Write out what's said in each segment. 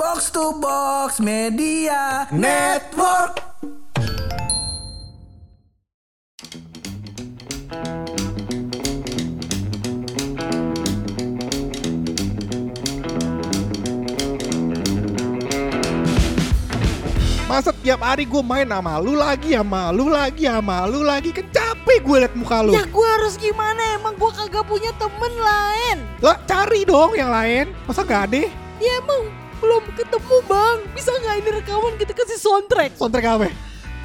Box to Box Media Network. Masa tiap hari gue main sama lu lagi sama lu lagi sama lu lagi kan capek gue liat muka lu. Ya gue harus gimana emang gue kagak punya temen lain Lah cari dong yang lain. Masa gak ada? Ya emang belum ketemu bang Bisa gak ini rekaman kita kasih soundtrack Soundtrack apa?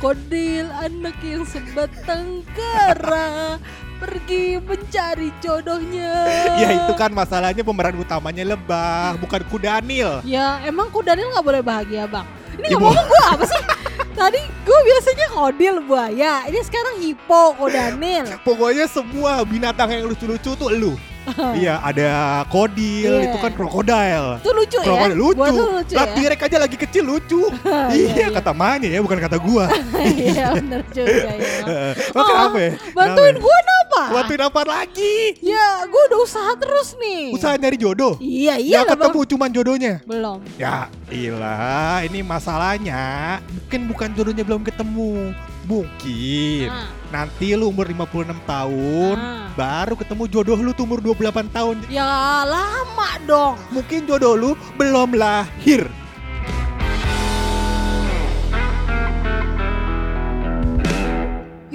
Kodil anak yang sebatang kara Pergi mencari jodohnya Ya itu kan masalahnya pemeran utamanya lebah bukan kudanil. Ya emang kudanil gak boleh bahagia bang Ini ngomong gue apa sih? Tadi gue biasanya kodil buaya Ini sekarang hipo kodanil Pokoknya semua binatang yang lucu-lucu tuh lu. iya ada kodil Iya. itu kan krokodil. Itu lucu ya Krokodil lucu. Gua tuh lucu lah ya aja lagi kecil lucu. Iya, iya iya. kata Manya ya bukan kata gua. Iya bener juga ya Lo kenapa ya? Bantuin Kenapa ya? gue apa? Bantuin apa lagi? Ya gue udah usaha terus nih Usaha nyari jodoh. Iya iya ya lah, ketemu Bang. cuman jodohnya. Belum Ya ilah ini masalahnya mungkin bukan jodohnya belum ketemu Mungkin. Nah, nanti lu umur 56 tahun nah. Baru ketemu jodoh lu tuh umur 28 tahun. Ya lama dong. Mungkin jodoh lu belum lahir.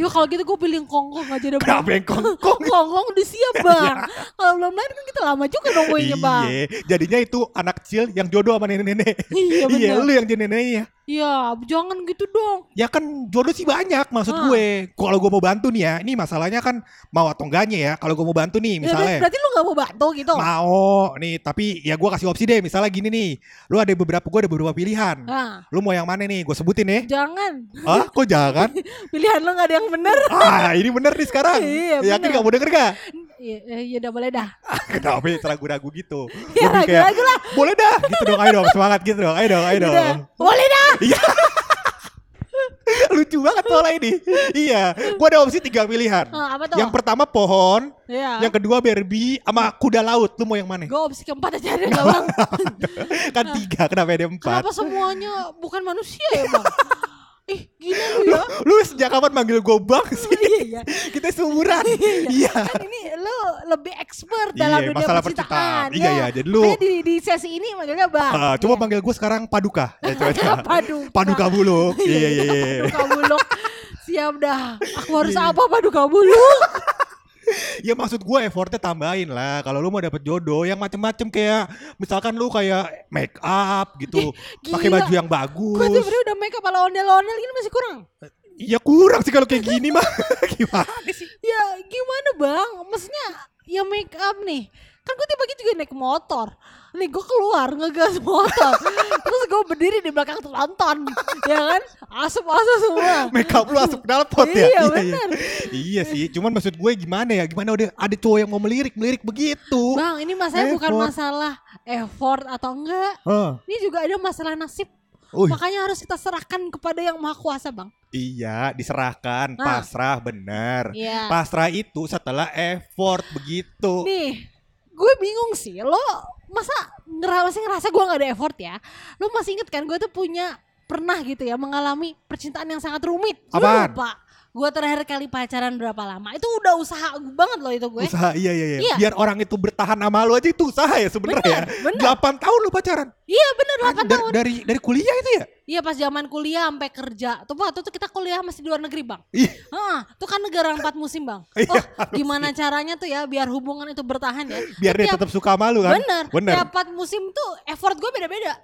Ya kalau gitu gue pilih kongkong aja deh Kenapa yang kongkong? Kongkong udah siap bang. Kalau belum lahir kan kita lama juga nungguinnya bang. Iya jadinya itu anak kecil yang jodoh sama nenek-nenek. Iya Iya lu yang jadi neneknya Ya jangan gitu dong. Ya kan jodoh sih banyak maksud Ah. gue. Kalau gue mau bantu nih ya Ini masalahnya kan mau atau enggaknya ya Kalau gue mau bantu nih ya, misalnya. Berarti lu gak mau bantu gitu? Mau nih tapi ya gue kasih opsi deh. Misalnya gini nih Lu ada beberapa gue ada beberapa pilihan. Nah Lu mau yang mana nih? Gue sebutin ya jangan. Ah kok jangan? Pilihan lu gak ada yang bener. Ah ini bener nih sekarang. Iya, Yakin bener. gak mau denger gak? Iya ya udah boleh dah. Kenapa ya? Ragu-ragu gitu. Ya kayak, ragu-ragu lah. Boleh dah. Gitu dong ayo dong semangat gitu dong Ayo dong ayo dong. Boleh dah Iya. Lucu banget soalnya ini. Iya. Gue ada opsi tiga pilihan. Ah, Apa tuh? Yang pertama pohon. Ya Yang kedua Barbie Sama kuda laut. Lu mau yang mana? Gue opsi keempat aja deh bang Kan tiga Kenapa ada empat? Kenapa semuanya? Bukan manusia ya bang? Ih gila lu ya Lu sejak kapan manggil gue bang sih? Iya iya Kita seumuran Iya Kan ini lu lebih expert dalam Iya, dunia masalah percintaan percintaan. ya. Iya, iya, jadi lu- Makanya di, di sesi ini manggilnya bang Ah, Coba Iya. panggil gue sekarang Paduka ya, coba, coba. Paduka Paduka Buluk Iya iya iya iya. Paduka buluk Siap dah Aku harus Iya. apa paduka buluk Ya maksud gue effortnya tambahin lah. Kalau lu mau dapet jodoh Yang macem-macem kayak Misalkan lu kayak make up gitu pakai baju yang Gue bagus tuh sebenernya udah make up ala ondel-ondel gini masih kurang. Ya kurang sih kalau kayak gini mah Gimana sih? Ya gimana bang? Maksudnya ya make up nih Kan gue tiba-tiba juga naik motor. Nih gue keluar ngegas motor. Terus gue berdiri di belakang nonton Ya kan? Asap-asap semua. Make up lu asup knalpot ya? Iya, bener. Iya sih Cuman maksud gue gimana ya? Gimana udah ada cowok yang mau melirik-melirik begitu? Bang ini masalahnya bukan masalah effort atau enggak. Hah. Ini juga ada masalah nasib. Uy, Makanya harus kita serahkan kepada yang maha kuasa bang. Iya diserahkan. Ah. Pasrah bener. Iya. Pasrah itu setelah effort begitu. Nih gue bingung sih Lo masa ngera masih ngerasa gue gak ada effort ya? Lo masih inget kan gue tuh punya pernah gitu ya mengalami percintaan yang sangat rumit Apaan? lupa gue terakhir kali pacaran berapa lama itu udah usaha banget loh itu gue Usaha iya iya iya. Iya. Biar orang itu bertahan sama lu aja itu usaha ya sebenarnya. Bener, bener. 8 tahun lu pacaran. iya bener 8 Dari, tahun dari dari kuliah itu ya? iya pas zaman kuliah sampai kerja tuh waktu itu kita kuliah masih di luar negeri bang Ih, Hah, itu kan negara empat musim bang. Iya, Oh, gimana caranya tuh ya biar hubungan itu bertahan ya? biar dia Tiap- tetap suka sama lu kan? Bener. Bener. Tiap empat musim tuh effort gue beda-beda.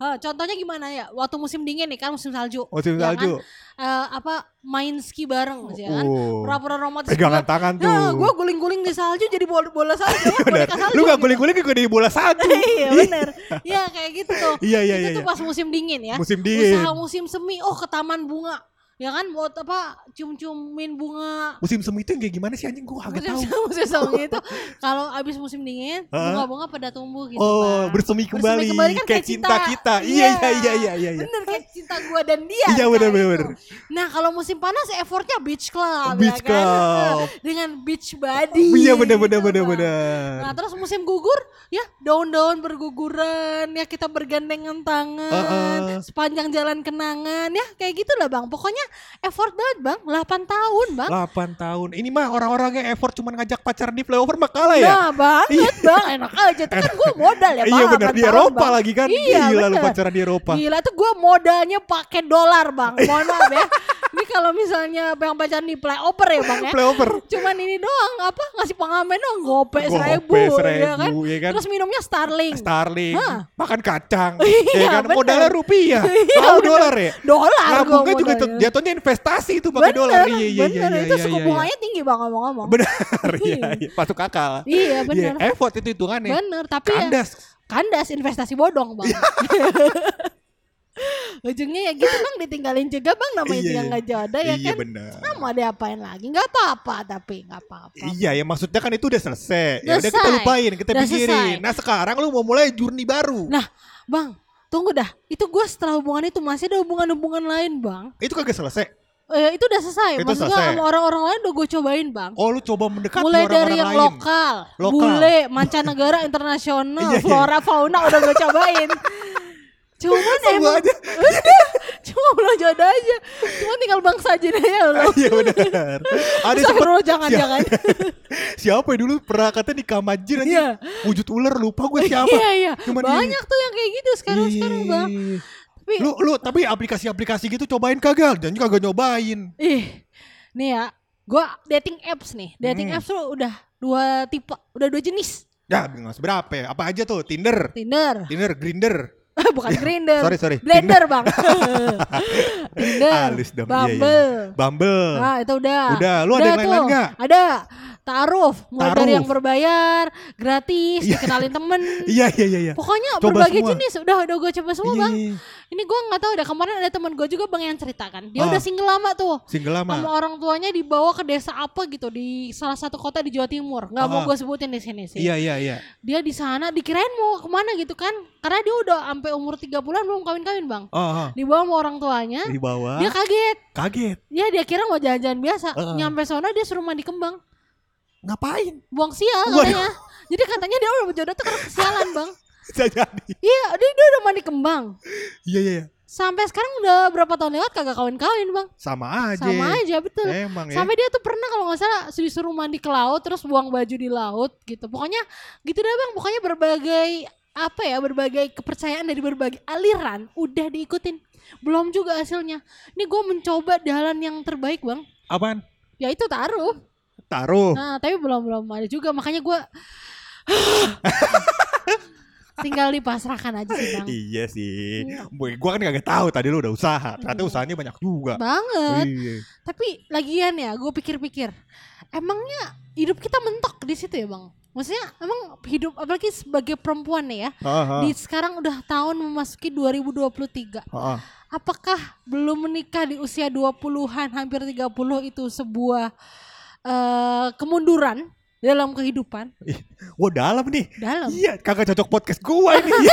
Hah, contohnya gimana ya? Waktu musim dingin nih kan musim salju. Musim ya salju. Kan? Eh, apa main ski bareng ya kan? Oh. Pura-pura romantis. Pegangan gua- tangan tuh. Nah, gue guling-guling di salju jadi bola, bola salju. ya, salju Lu gak gitu. guling-guling juga di bola salju. Iya bener. Ya kayak gitu tuh. Iya iya itu iya. tuh iya. pas musim dingin ya. Musim dingin. Usaha musim semi. Oh ke taman bunga. Ya kan buat apa cium-ciumin bunga Musim semi itu yang kayak gimana sih anjing gua kagak musim, tahu. musim semi itu kalau abis musim dingin bunga-bunga pada tumbuh gitu Oh, bersemi kembali, kembali kan kayak kayak cinta cinta. kita. Iya Iya. iya iya iya iya. iya. bener kayak cinta gue dan dia. Iya, bener, bener, itu. bener. Nah kalau musim panas effortnya beach club, Beach ya kan? club. dengan beach body. Iya bener bener gitu, bener Bang. bener. Nah terus musim gugur ya daun-daun berguguran ya kita bergandengan tangan Uh-uh. sepanjang jalan kenangan ya kayak gitulah bang. Pokoknya effort banget bang, 8 tahun bang. 8 tahun. Ini mah orang-orangnya effort cuma ngajak pacaran di flyover mah kalah ya. Nah banget bang, enak aja. Itu kan gue modal ya bang. iya bener 8 di tahun, Eropa Bang. lagi kan. Iya Gila lu bener. pacaran di Eropa. Gila tuh gue modalnya pakai dolar bang. Mohon maaf ya. Ini kalau misalnya yang pacaran di flyover ya bang ya. Flyover. Cuman ini doang apa ngasih pengamen doang gope Gope seribu, seribu, ya kan? ya kan? Terus minumnya Starling. Starling, Hah. makan kacang, Iya, ya kan bener. modalnya rupiah, Iya, tahu bener. dolar ya. Dolar Nabungnya juga jatuhnya investasi itu pakai dolar. Iya iya iya bener. iya itu iya. suku iya. bunganya tinggi bang ngomong-ngomong. Benar, iya iya. Masuk akal. Iya bener. Iya, effort itu hitungannya. Bener, tapi ya Kandas. kandas investasi bodong bang. Ujungnya ya gitu bang ditinggalin juga bang namanya Iya, juga iya. nggak jodoh ya Iya kan. benar. Nah, mau diapain lagi? Nggak apa-apa tapi nggak apa-apa. Iya ya maksudnya kan itu udah selesai. Ya udah kita lupain, kita Udah pikirin. selesai. Nah sekarang lu mau mulai journey baru. Nah, bang, tunggu dah. Itu gue setelah hubungan itu masih ada hubungan-hubungan lain, bang. Itu kagak selesai. Eh, itu udah selesai. Itu Maksud selesai. sama orang-orang lain udah gue cobain, bang. Oh lu coba mendekati Mulai orang-orang dari yang lain. lokal, Lokal. bule, mancanegara, internasional, Iya, iya. flora, fauna udah gue cobain. Cuman emang aja. cuma belum jodoh aja. Cuma tinggal bangsa aja deh ya lo. Iya benar. Ada sempet Astagfirullah, jangan, siapa- jangan. siapa ya dulu pernah kata di kamajir aja. Iya. Wujud ular lupa gue siapa. Iya, iya. Cuman Banyak tuh yang kayak gitu sekarang-sekarang, bang. Ih. Tapi, Lu lu tapi aplikasi-aplikasi gitu cobain kagak? Dan juga kagak nyobain. ih, nih ya, gue dating apps nih. Dating Hmm. apps tuh udah dua tipe, udah dua jenis. Ya nggak seberapa ya. Apa aja tuh? Tinder. Tinder, Tinder, Grinder. bukan Grinder. sorry, sorry. Blender, bang. Tinder, Halus dong, iya, iya. Bumble. Bumble. Nah itu udah. Udah, lu ada yang lain-lain nggak? Ada. Taaruf, mulai dari yang berbayar, gratis, Iya. dikenalin temen. Iya iya iya iya. Pokoknya Coba berbagai semua. jenis. Udah, udah gue coba semua bang. Iya. Ini gue nggak tahu. Udah kemarin ada teman gue juga bang yang ceritakan. Dia Ah. udah single lama tuh. Single lama. Sama orang tuanya dibawa ke desa apa gitu di salah satu kota di Jawa Timur. Nggak mau Ah. gue sebutin di sini sih. Iya iya iya. Dia di sana dikirain mau ke mana gitu kan? Karena dia udah sampai umur 30-an belum kawin-kawin bang. Oh, oh. Dibawa sama orang tuanya. di bawah. Dia kaget. kaget. Ya dia kira mau jalan-jalan biasa. Heeh. Nyampe sana dia suruh mandi kembang. Ngapain? Buang sial Waduh. katanya. Jadi katanya dia udah berjodoh tuh karena kesialan bang. Bisa jadi. Iya dia, dia udah mandi kembang. Iya iya. iya. Sampai sekarang udah berapa tahun lewat kagak kawin-kawin bang. Sama aja. Sama aja betul. Emang ya. Sampai dia tuh pernah kalau nggak salah disuruh mandi ke laut terus buang baju di laut gitu. Pokoknya gitu dah bang. Pokoknya berbagai apa ya berbagai kepercayaan dari berbagai aliran udah diikutin. Belum juga hasilnya. Ini gue mencoba jalan yang terbaik bang. Apaan? Ya itu taruh. Taruh. Nah tapi belum belum ada juga. Makanya gue tinggal dipasrahkan aja sih bang. Iya sih. Iya. Gua kan kagak tahu tadi lu udah usaha. Ternyata usahanya banyak juga. Banget. Iya. Tapi lagian ya gue pikir-pikir. Emangnya hidup kita mentok di situ ya bang? Maksudnya emang hidup apalagi sebagai perempuan nih ya. Heeh. Di sekarang udah tahun memasuki 2023. Heeh. Apakah belum menikah di usia 20-an hampir 30 itu sebuah eh, kemunduran dalam kehidupan? Wah dalam nih. Dalam. Iya, kagak cocok podcast gua ini.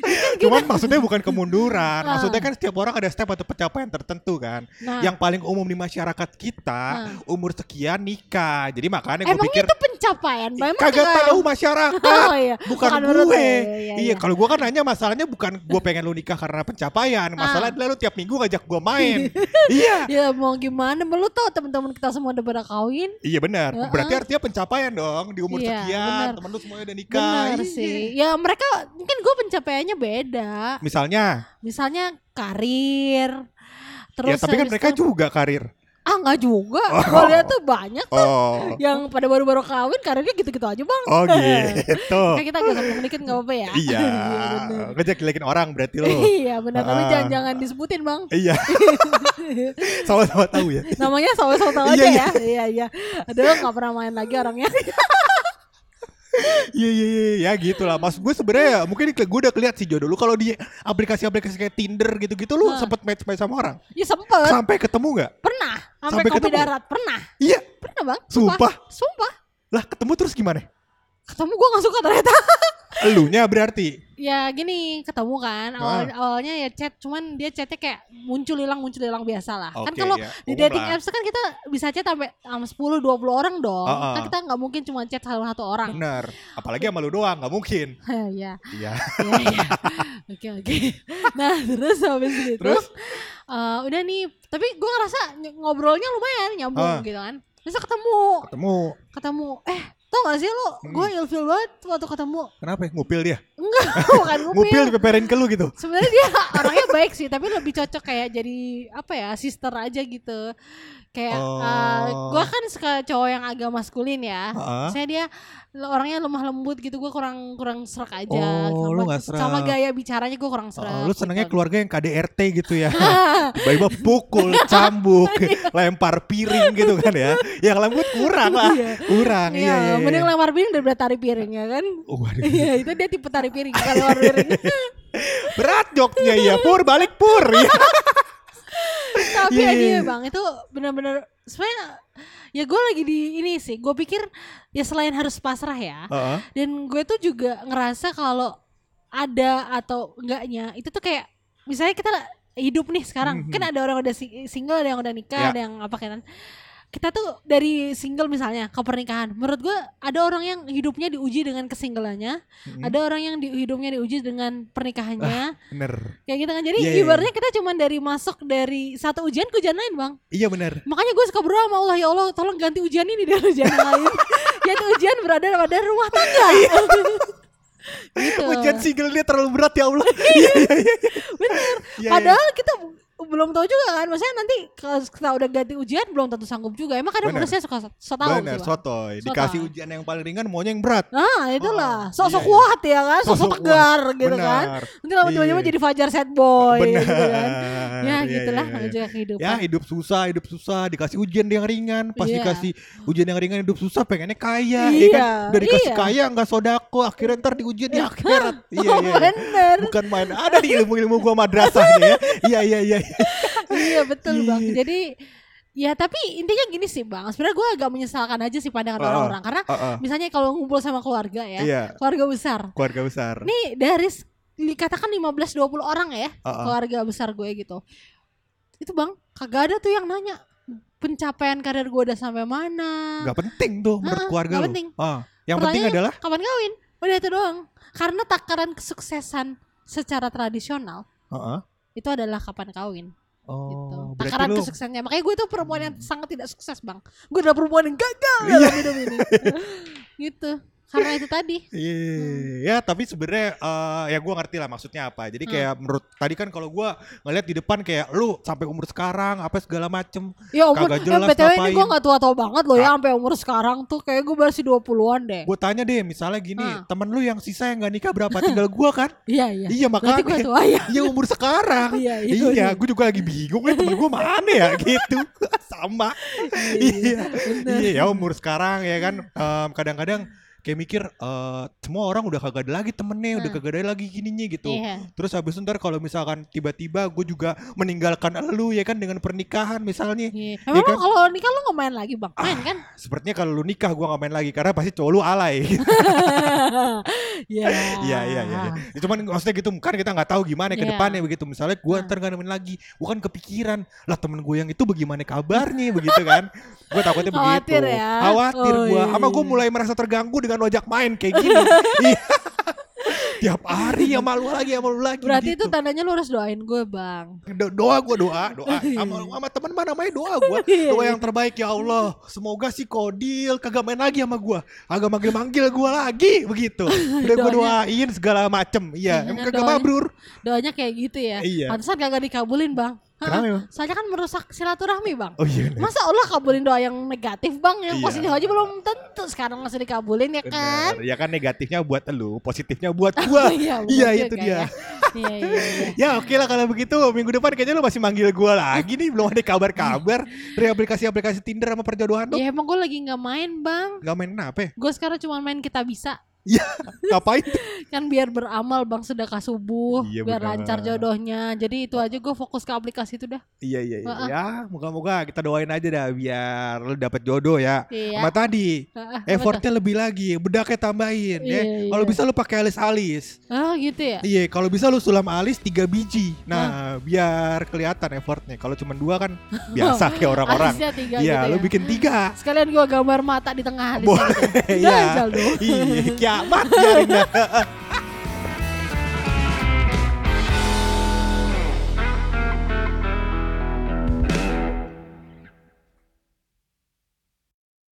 Iya. Cuman maksudnya bukan kemunduran. Ah. Maksudnya kan setiap orang ada step atau pencapaian tertentu kan. Nah, Yang paling umum di masyarakat kita Ah. umur sekian nikah. Jadi makanya gue pikir itu pencapaian? Bang? Emang kagak kagak- tahu masyarakat. Oh iya, bukan, menurut gue. iya, Iya, iya, iya. kalau gue kan nanya masalahnya bukan gue pengen lu nikah karena pencapaian. Masalah Ah. adalah lu tiap minggu ngajak gue main. iya. Ya mau gimana? Lu tau teman-teman kita semua udah pada kawin? Iya benar. Heeh. Berarti artinya pencapaian dong di umur Iya, sekian. Temen lu semuanya udah nikah. Benar Iya. sih. Ya mereka mungkin gue pencapaiannya beda. Misalnya, Misalnya karir. Terus ya tapi kan mereka itu- juga karir. ah nggak juga. Oh. Gue lihat tuh banyak tuh Oh. yang pada baru-baru kawin karirnya gitu-gitu aja bang. Oh gitu. Kayak kita agak sombong dikit nggak apa-apa ya. Iya. bener. Ngejek-jelekin orang berarti lo. Iya benar. Tapi Ah. jangan-jangan disebutin bang. Iya. Sama-sama tahu ya. Namanya sama-sama tahu Iya, aja iya. ya. Iya iya. Aduh nggak pernah main lagi orangnya. Iya iya iya ya gitu lah. Mas gue sebenarnya mungkin gue udah keliat sih jodoh lu kalau di aplikasi-aplikasi kayak Tinder gitu-gitu lu sempet match-match sama orang. ya sempet. Sampai ketemu nggak? Pernah. Sampai Sampai kopi ketemu? darat. Pernah. Iya. Pernah bang. Sumpah? Sumpah. Lah ketemu terus gimana? Ketemu gue gak suka ternyata. Elunya berarti. ya gini ketemu kan awal awalnya ya chat cuman dia chatnya kayak muncul hilang muncul hilang biasa lah kan Oke, kalau ya. di dating apps kan kita bisa chat sampai sama 10 20 orang dong Uh-uh. kan kita nggak mungkin cuma chat sama satu orang Bener. Apalagi sama lu doang, nggak mungkin. ya Iya. Iya, iya. Oke oke. Nah terus habis itu, Terus? eh, udah nih. Tapi gue ngerasa ny- ngobrolnya lumayan nyambung Ah. gitu kan. Terus ketemu, Ketemu. ketemu. Eh tau gak sih lo? Hmm. Gue ilfil banget waktu ketemu. Kenapa? ya? Ngupil dia. Enggak, bukan Ngupil ngupil. dipeperin ke lu gitu. Sebenarnya dia orangnya baik sih, tapi lebih cocok kayak jadi apa ya, sister aja gitu. Kayak Oh. gue kan suka cowok yang agak maskulin ya. Heeh. Saya dia orangnya lemah lembut gitu, gue kurang kurang serak aja. Oh, sama, lu nggak sama serak. gaya bicaranya gue kurang serak. Oh, lu senengnya gitu. keluarga yang KDRT gitu ya. Tiba-tiba pukul, cambuk, lempar piring gitu kan ya. Yang lembut kurang lah. Iya. Kurang. Iya, Iya, iya, iya. mending lempar piring daripada tarik piring ya kan? Oh, waduh. Iya, itu dia tipe tarik piring lempar piring. Berat joknya ya. Pur, balik pur. Iya. Tapi Iya, ya iya, bang, itu benar-benar sebenarnya ya gue lagi di ini sih. Gue pikir ya selain harus pasrah ya, Heeh. dan gue tuh juga ngerasa kalau ada atau enggaknya itu tuh kayak misalnya kita hidup nih sekarang Mhm. kan ada orang udah si- single ada yang udah nikah Ya. ada yang apa kan kita tuh dari single misalnya ke pernikahan menurut gue ada orang yang hidupnya diuji dengan kesinggelannya Mm-mm. ada orang yang di, hidupnya diuji dengan pernikahannya Bener. kayak gitu kan jadi Iya, iya, ibaratnya kita cuman dari masuk dari satu ujian ke ujian lain bang Iya bener. makanya gue suka berdoa sama Allah ya Allah tolong ganti ujian ini dari ujian yang lain yaitu ujian berada pada rumah tangga gitu Ujian single dia terlalu berat ya Allah. Iya, iya, iya. bener Iya, iya. padahal kita belum tahu juga kan maksudnya nanti kalau kita udah ganti ujian belum tentu sanggup juga emang kadang manusia suka so, tahu Bener, sotoy. Dikasih ujian yang paling ringan maunya yang berat. nah itulah Oh, sok-sok iya, iya. kuat ya kan sok-sok Sok-sok tegar gitu Bener. kan nanti lama tiba-tiba Iya. jadi Fajar sad boy Bener. gitu kan ya Iya, gitulah iya, iya. kehidupan Ya hidup susah, hidup susah, dikasih ujian yang ringan, pas Iya. dikasih ujian yang ringan hidup susah pengennya kaya, Iya, ya kan? Udah dikasih iya. kaya nggak sodako, akhirnya ntar diujian di akhirat. iya, oh, iya, iya. bener Bukan main. Ada di ilmu-ilmu gua madrasah ya. Iya, iya, iya. Iya. iya betul Iya. bang jadi ya tapi intinya gini sih bang sebenarnya gue agak menyesalkan aja sih pandangan orang-orang karena Heeh. misalnya kalau ngumpul sama keluarga ya Iya, keluarga besar keluarga besar. nih dari dikatakan 15-20 orang ya Heeh. keluarga besar gue gitu itu bang kagak ada tuh yang nanya pencapaian karir gue udah sampai mana Gak penting tuh menurut Ah, keluarga nggak lu. penting. Ah, yang penting adalah kapan kawin udah itu doang karena takaran kesuksesan secara tradisional Heeh. Itu adalah kapan kawin Oh, gitu. Takaran lu kesuksesnya. Makanya gue tuh perempuan yang sangat tidak sukses, Bang. Gue adalah perempuan yang gagal Iya. dalam hidup ini. gitu. Karena itu tadi. Iya, Hmm. ya tapi sebenarnya eh, ya gua ngerti lah maksudnya apa. Jadi Hmm. kayak menurut tadi kan kalau gua ngeliat di depan kayak lu sampai umur sekarang apa segala macem. Ya umur, Kagak eh, jelas BTW ini gue gak tua-tua banget loh ya sampai umur sekarang tuh kayak gue masih 20-an deh. Gue tanya deh misalnya gini, Ah. temen lu yang sisa yang gak nikah berapa? Tinggal gua kan? Iya, iya. iya gue makanya. tua ya. Iya umur sekarang. Iya, iya, iya, iya. gue juga lagi bingung nih temen gue mana ya gitu. Sama. iya. Iya, ya umur sekarang ya kan. Em, kadang-kadang kayak mikir eh, semua orang udah kagak ada lagi temennya, udah Hmm. kagak ada lagi gininya gitu. Iya. Terus habis itu ntar kalau misalkan tiba-tiba gue juga meninggalkan lu ya kan dengan pernikahan misalnya. Iya. Iya Emang kan? kalau nikah lo gak main lagi bang? Main kan? Sepertinya kalau lu nikah gue gak main lagi karena pasti cowok lu alay. Iya. Iya iya iya. Ya, Cuman maksudnya gitu kan kita nggak tahu gimana ke Iya. depannya begitu. Misalnya gue Hmm. ntar gak nemenin lagi, gue kan kepikiran lah temen gue yang itu bagaimana kabarnya begitu kan. Gue takutnya Khawatir begitu. ya? Khawatir Oh, gue. iya, Sama gue iya. mulai merasa terganggu dengan ojak main kayak gini. Iya. Tiap hari ya malu lagi sama lu lagi. Berarti itu gitu. tandanya lo harus doain gue bang. Do- doa gue doa doa sama sama teman mana namanya doa gue Iya, doa yang terbaik ya Allah semoga si Kodil kagak main lagi sama gue agak manggil manggil gue lagi begitu udah gue doain segala macem iya Iya, emang kagak mabrur Doanya kayak gitu ya. Iya. Pantesan kagak dikabulin bang. Kenapa emang? Soalnya kan merusak silaturahmi bang. oh iya bener. Masa Allah kabulin doa yang negatif bang Yang Iya. positif aja belum tentu Sekarang langsung dikabulin ya kan Bener. ya kan negatifnya buat lu positifnya buat gue Iya, iya itu ya. dia Iya iya iya ya oke lah kalau begitu minggu depan kayaknya lu masih manggil gue lagi nih belum ada kabar-kabar dari aplikasi-aplikasi Tinder sama perjodohan lu Ya emang gue lagi gak main bang Gak main apa ya? Gue sekarang cuma main kita bisa Ngapain? kan biar beramal bang sedekah subuh Iya, biar benar. lancar jodohnya jadi itu aja gue fokus ke aplikasi itu dah Iya iya iya. Heeh. Ya, moga-moga kita doain aja dah biar lu dapet jodoh ya. iya Sama tadi, Heeh, apa effortnya lebih lagi, bedaknya tambahin ya. Iya, Kalau iya. bisa lu pakai alis-alis. ah gitu ya Iya, kalau bisa lu sulam alis tiga biji. Nah, biar kelihatan effortnya. Kalau cuma dua kan biasa kayak orang-orang. Iya, gitu lu ya. bikin tiga. Sekalian gua gambar mata di tengah alisnya Boleh, gitu. iya. Iya, kiamat biarin dah.